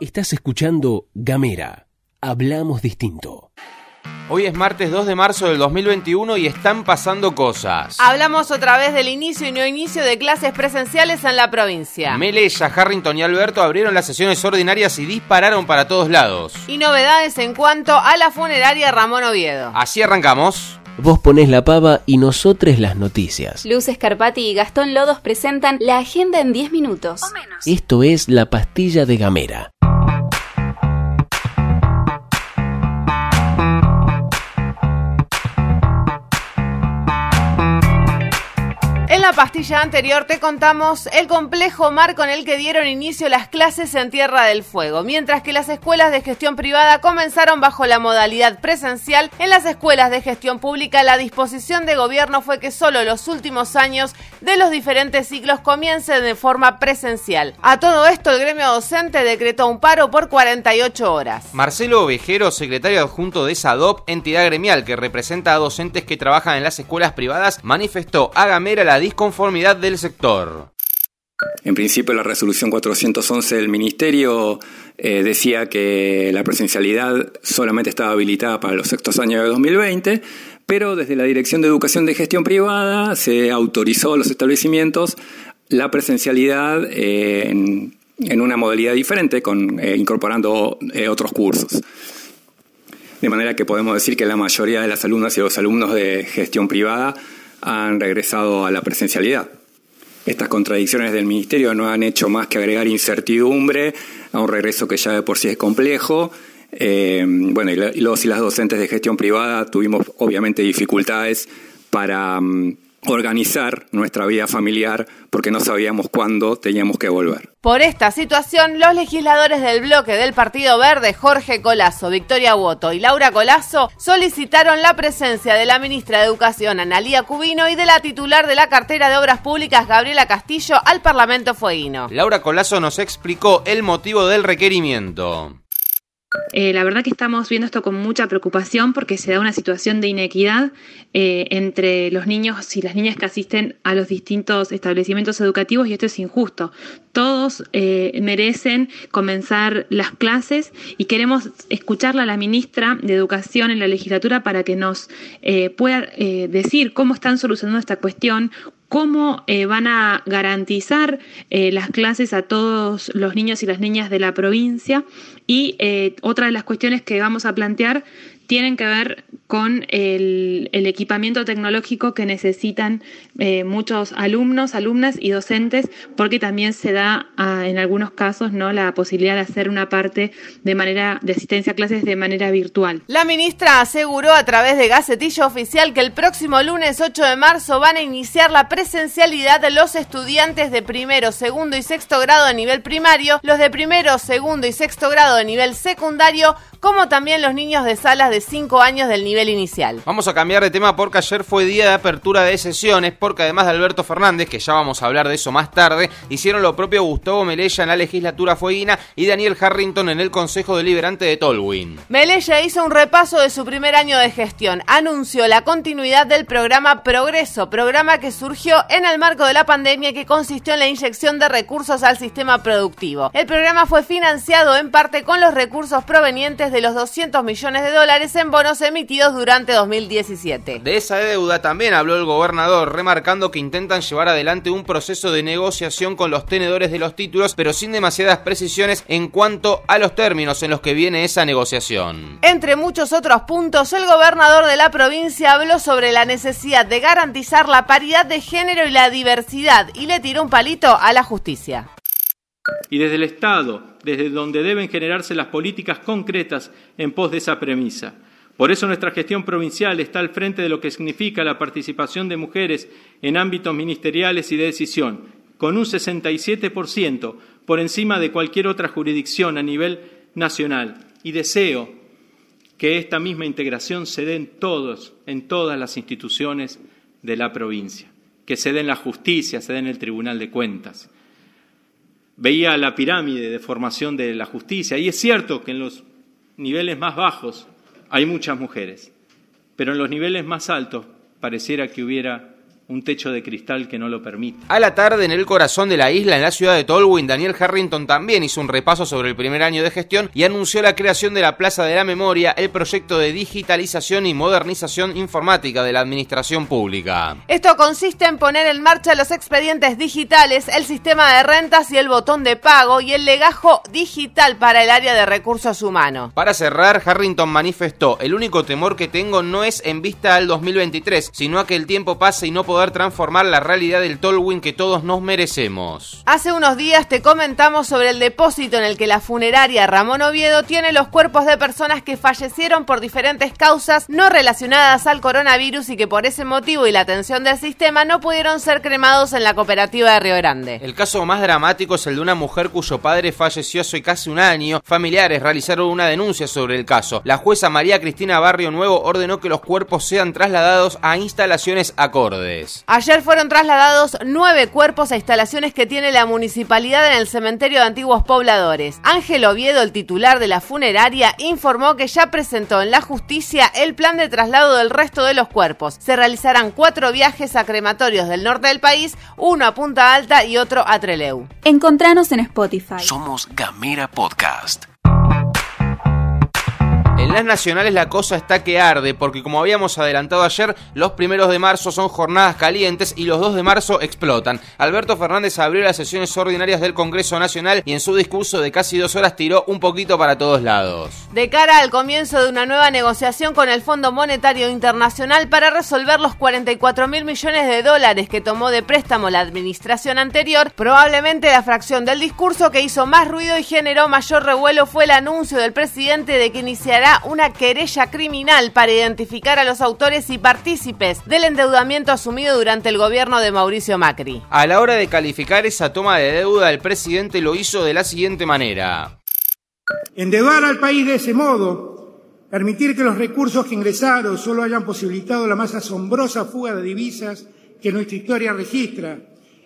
Estás escuchando Gamera. Hablamos distinto. Hoy es martes 2 de marzo del 2021 y están pasando cosas. Hablamos otra vez del inicio y no inicio de clases presenciales en la provincia. Melella, Harrington y Alberto abrieron las sesiones ordinarias y dispararon para todos lados. Y novedades en cuanto a la funeraria Ramón Oviedo. Así arrancamos. Vos ponés la pava y nosotros las noticias. Luz Escarpati y Gastón Lodos presentan la agenda en 10 minutos. Esto es la pastilla de Gamera. La pastilla anterior te contamos el complejo marco en el que dieron inicio las clases en Tierra del Fuego. Mientras que las escuelas de gestión privada comenzaron bajo la modalidad presencial, en las escuelas de gestión pública la disposición de gobierno fue que solo los últimos años de los diferentes ciclos comiencen de forma presencial. A todo esto el gremio docente decretó un paro por 48 horas. Marcelo Ovejero, secretario adjunto de SADOP, entidad gremial que representa a docentes que trabajan en las escuelas privadas, manifestó a Gamera la disconformidad del sector. En principio, la resolución 411 del Ministerio eh, decía que la presencialidad solamente estaba habilitada para los sextos años de 2020, pero desde la Dirección de Educación de Gestión Privada se autorizó a los establecimientos la presencialidad eh, en, una modalidad diferente, eh, incorporando otros cursos. De manera que podemos decir que la mayoría de las alumnas y los alumnos de gestión privada han regresado a la presencialidad. Estas contradicciones del Ministerio no han hecho más que agregar incertidumbre a un regreso que ya de por sí es complejo. Eh, bueno, y los y las docentes de gestión privada tuvimos obviamente dificultades para um, organizar nuestra vida familiar porque no sabíamos cuándo teníamos que volver. Por esta situación, los legisladores del bloque del Partido Verde, Jorge Colazo, Victoria Woto y Laura Colazo, solicitaron la presencia de la ministra de Educación, Analía Cubino, y de la titular de la cartera de Obras Públicas, Gabriela Castillo, al Parlamento Fueguino. Laura Colazo nos explicó el motivo del requerimiento. Eh, la verdad que estamos viendo esto con mucha preocupación porque se da una situación de inequidad eh, entre los niños y las niñas que asisten a los distintos establecimientos educativos y esto es injusto. Todos eh, merecen comenzar las clases y queremos escucharla a la ministra de Educación en la legislatura para que nos eh, pueda decir cómo están solucionando esta cuestión, cómo eh, van a garantizar eh, las clases a todos los niños y las niñas de la provincia. Y eh, otra de las cuestiones que vamos a plantear tienen que ver con el, equipamiento tecnológico que necesitan eh, muchos alumnos, alumnas y docentes, porque también se da a, en algunos casos no la posibilidad de hacer una parte de manera de asistencia a clases de manera virtual. La ministra aseguró a través de Gacetillo Oficial que el próximo lunes 8 de marzo van a iniciar la presencialidad de los estudiantes de primero, segundo y sexto grado de nivel primario, los de primero, segundo y sexto grado de nivel secundario, como también los niños de salas de 5 años del nivel inicial. Vamos a cambiar de tema porque ayer fue día de apertura de sesiones, porque además de Alberto Fernández, que ya vamos a hablar de eso más tarde, hicieron lo propio Gustavo Melella en la legislatura fueguina y Daniel Harrington en el Consejo Deliberante de Tolwyn. Melella hizo un repaso de su primer año de gestión. Anunció la continuidad del programa Progreso, programa que surgió en el marco de la pandemia que consistió en la inyección de recursos al sistema productivo. El programa fue financiado en parte con los recursos provenientes de los 200 millones de dólares en bonos emitidos durante 2017. De esa deuda también habló el gobernador, remarcando que intentan llevar adelante un proceso de negociación con los tenedores de los títulos, pero sin demasiadas precisiones en cuanto a los términos en los que viene esa negociación. Entre muchos otros puntos, el gobernador de la provincia habló sobre la necesidad de garantizar la paridad de género y la diversidad y le tiró un palito a la justicia. Y desde el Estado, desde donde deben generarse las políticas concretas en pos de esa premisa. Por eso nuestra gestión provincial está al frente de lo que significa la participación de mujeres en ámbitos ministeriales y de decisión, con un 67% por encima de cualquier otra jurisdicción a nivel nacional. Y deseo que esta misma integración se dé en todos, en todas las instituciones de la provincia, que se dé en la justicia, se dé en el Tribunal de Cuentas. Veía la pirámide de formación de la justicia. Y es cierto que en los niveles más bajos hay muchas mujeres, pero en los niveles más altos pareciera que hubiera un techo de cristal que no lo permite. A la tarde, en el corazón de la isla, en la ciudad de Tolwyn, Daniel Harrington también hizo un repaso sobre el primer año de gestión y anunció la creación de la Plaza de la Memoria, el proyecto de digitalización y modernización informática de la administración pública. Esto consiste en poner en marcha los expedientes digitales, el sistema de rentas y el botón de pago y el legajo digital para el área de recursos humanos. Para cerrar, Harrington manifestó, el único temor que tengo no es en vista al 2023, sino a que el tiempo pase y no poder transformar la realidad del Tolwyn que todos nos merecemos. Hace unos días te comentamos sobre el depósito en el que la funeraria Ramón Oviedo tiene los cuerpos de personas que fallecieron por diferentes causas no relacionadas al coronavirus y que por ese motivo y la atención del sistema no pudieron ser cremados en la cooperativa de Río Grande. El caso más dramático es el de una mujer cuyo padre falleció hace casi un año. Familiares realizaron una denuncia sobre el caso. La jueza María Cristina Barrio Nuevo ordenó que los cuerpos sean trasladados a instalaciones acordes. Ayer fueron trasladados nueve cuerpos a instalaciones que tiene la municipalidad en el cementerio de antiguos pobladores. Ángel Oviedo, el titular de la funeraria, informó que ya presentó en la justicia el plan de traslado del resto de los cuerpos. Se realizarán cuatro viajes a crematorios del norte del país, uno a Punta Alta y otro a Treleu. Encontranos en Spotify. Somos Gamera Podcast. Las nacionales la cosa está que arde, porque como habíamos adelantado ayer, los primeros de marzo son jornadas calientes y los 2 de marzo explotan. Alberto Fernández abrió las sesiones ordinarias del Congreso Nacional y en su discurso de casi dos horas tiró un poquito para todos lados. De cara al comienzo de una nueva negociación con el Fondo Monetario Internacional para resolver los 44 mil millones de dólares que tomó de préstamo la administración anterior, probablemente la fracción del discurso que hizo más ruido y generó mayor revuelo fue el anuncio del presidente de que iniciará una querella criminal para identificar a los autores y partícipes del endeudamiento asumido durante el gobierno de Mauricio Macri. A la hora de calificar esa toma de deuda, el presidente lo hizo de la siguiente manera. Endeudar al país de ese modo, permitir que los recursos que ingresaron solo hayan posibilitado la más asombrosa fuga de divisas que nuestra historia registra,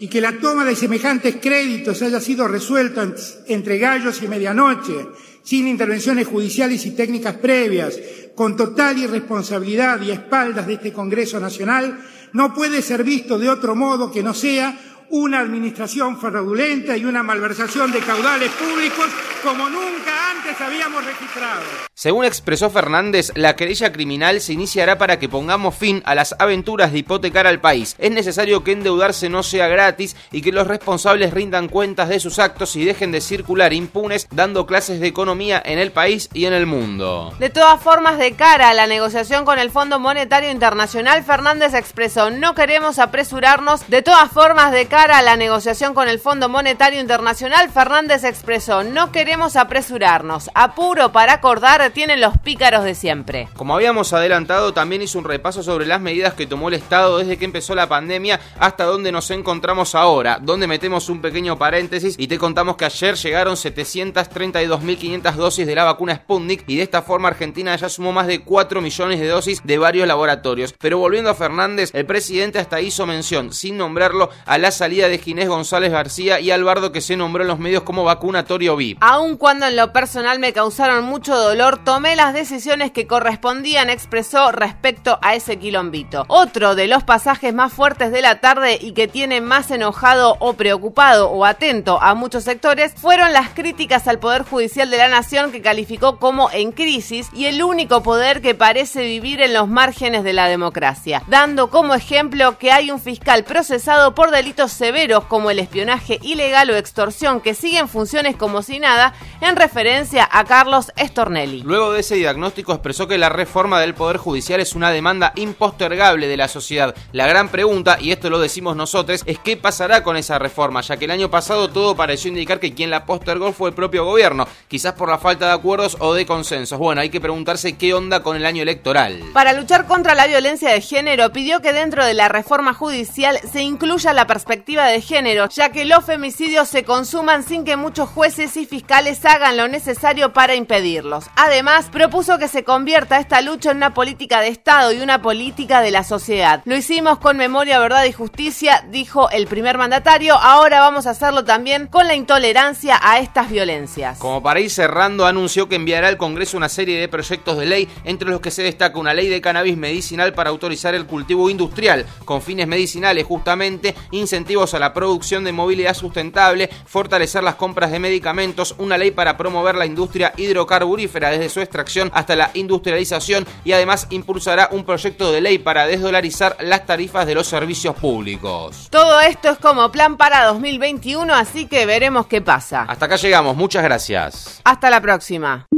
y que la toma de semejantes créditos haya sido resuelta entre gallos y medianoche, sin intervenciones judiciales y técnicas previas, con total irresponsabilidad y a espaldas de este Congreso Nacional, no puede ser visto de otro modo que no sea una administración fraudulenta y una malversación de caudales públicos como nunca antes habíamos registrado. Según expresó Fernández, la querella criminal se iniciará para que pongamos fin a las aventuras de hipotecar al país. Es necesario que endeudarse no sea gratis y que los responsables rindan cuentas de sus actos y dejen de circular impunes dando clases de economía en el país y en el mundo. De todas formas, de cara a la negociación con el Fondo Monetario Internacional, Fernández expresó, no queremos apresurarnos. De todas formas, de cara a la negociación con el Fondo Monetario Internacional, Fernández expresó, no queremos apresurarnos. Apuro para acordar tienen los pícaros de siempre. Como habíamos adelantado, también hizo un repaso sobre las medidas que tomó el Estado desde que empezó la pandemia hasta donde nos encontramos ahora, donde metemos un pequeño paréntesis y te contamos que ayer llegaron 732.500 dosis de la vacuna Sputnik y de esta forma Argentina ya sumó más de 4 millones de dosis de varios laboratorios. Pero volviendo a Fernández, el presidente hasta hizo mención, sin nombrarlo, a la salida de Ginés González García y Alvardo que se nombró en los medios como vacunatorio VIP. Aun cuando en lo personal me causaron mucho dolor, tomé las decisiones que correspondían, expresó respecto a ese quilombito. Otro de los pasajes más fuertes de la tarde y que tiene más enojado o preocupado o atento a muchos sectores fueron las críticas al Poder Judicial de la Nación que calificó como en crisis y el único poder que parece vivir en los márgenes de la democracia, dando como ejemplo que hay un fiscal procesado por delitos severos como el espionaje ilegal o extorsión que sigue en funciones como si nada, en referencia a Carlos Estornelli. Luego de ese diagnóstico expresó que la reforma del Poder Judicial es una demanda impostergable de la sociedad. La gran pregunta, y esto lo decimos nosotros, es qué pasará con esa reforma, ya que el año pasado todo pareció indicar que quien la postergó fue el propio gobierno, quizás por la falta de acuerdos o de consensos. Bueno, hay que preguntarse qué onda con el año electoral. Para luchar contra la violencia de género, pidió que dentro de la reforma judicial se incluya la perspectiva perspectiva de género, ya que los femicidios se consuman sin que muchos jueces y fiscales hagan lo necesario para impedirlos. Además, propuso que se convierta esta lucha en una política de Estado y una política de la sociedad. Lo hicimos con memoria, verdad y justicia, dijo el primer mandatario. Ahora vamos a hacerlo también con la intolerancia a estas violencias. Como para ir cerrando, anunció que enviará al Congreso una serie de proyectos de ley, entre los que se destaca una ley de cannabis medicinal para autorizar el cultivo industrial con fines medicinales, justamente, incentivos a la producción de movilidad sustentable, fortalecer las compras de medicamentos, una ley para promover la industria hidrocarburífera desde su extracción hasta la industrialización y además impulsará un proyecto de ley para desdolarizar las tarifas de los servicios públicos. Todo esto es como plan para 2021, así que veremos qué pasa. Hasta acá llegamos, muchas gracias. Hasta la próxima.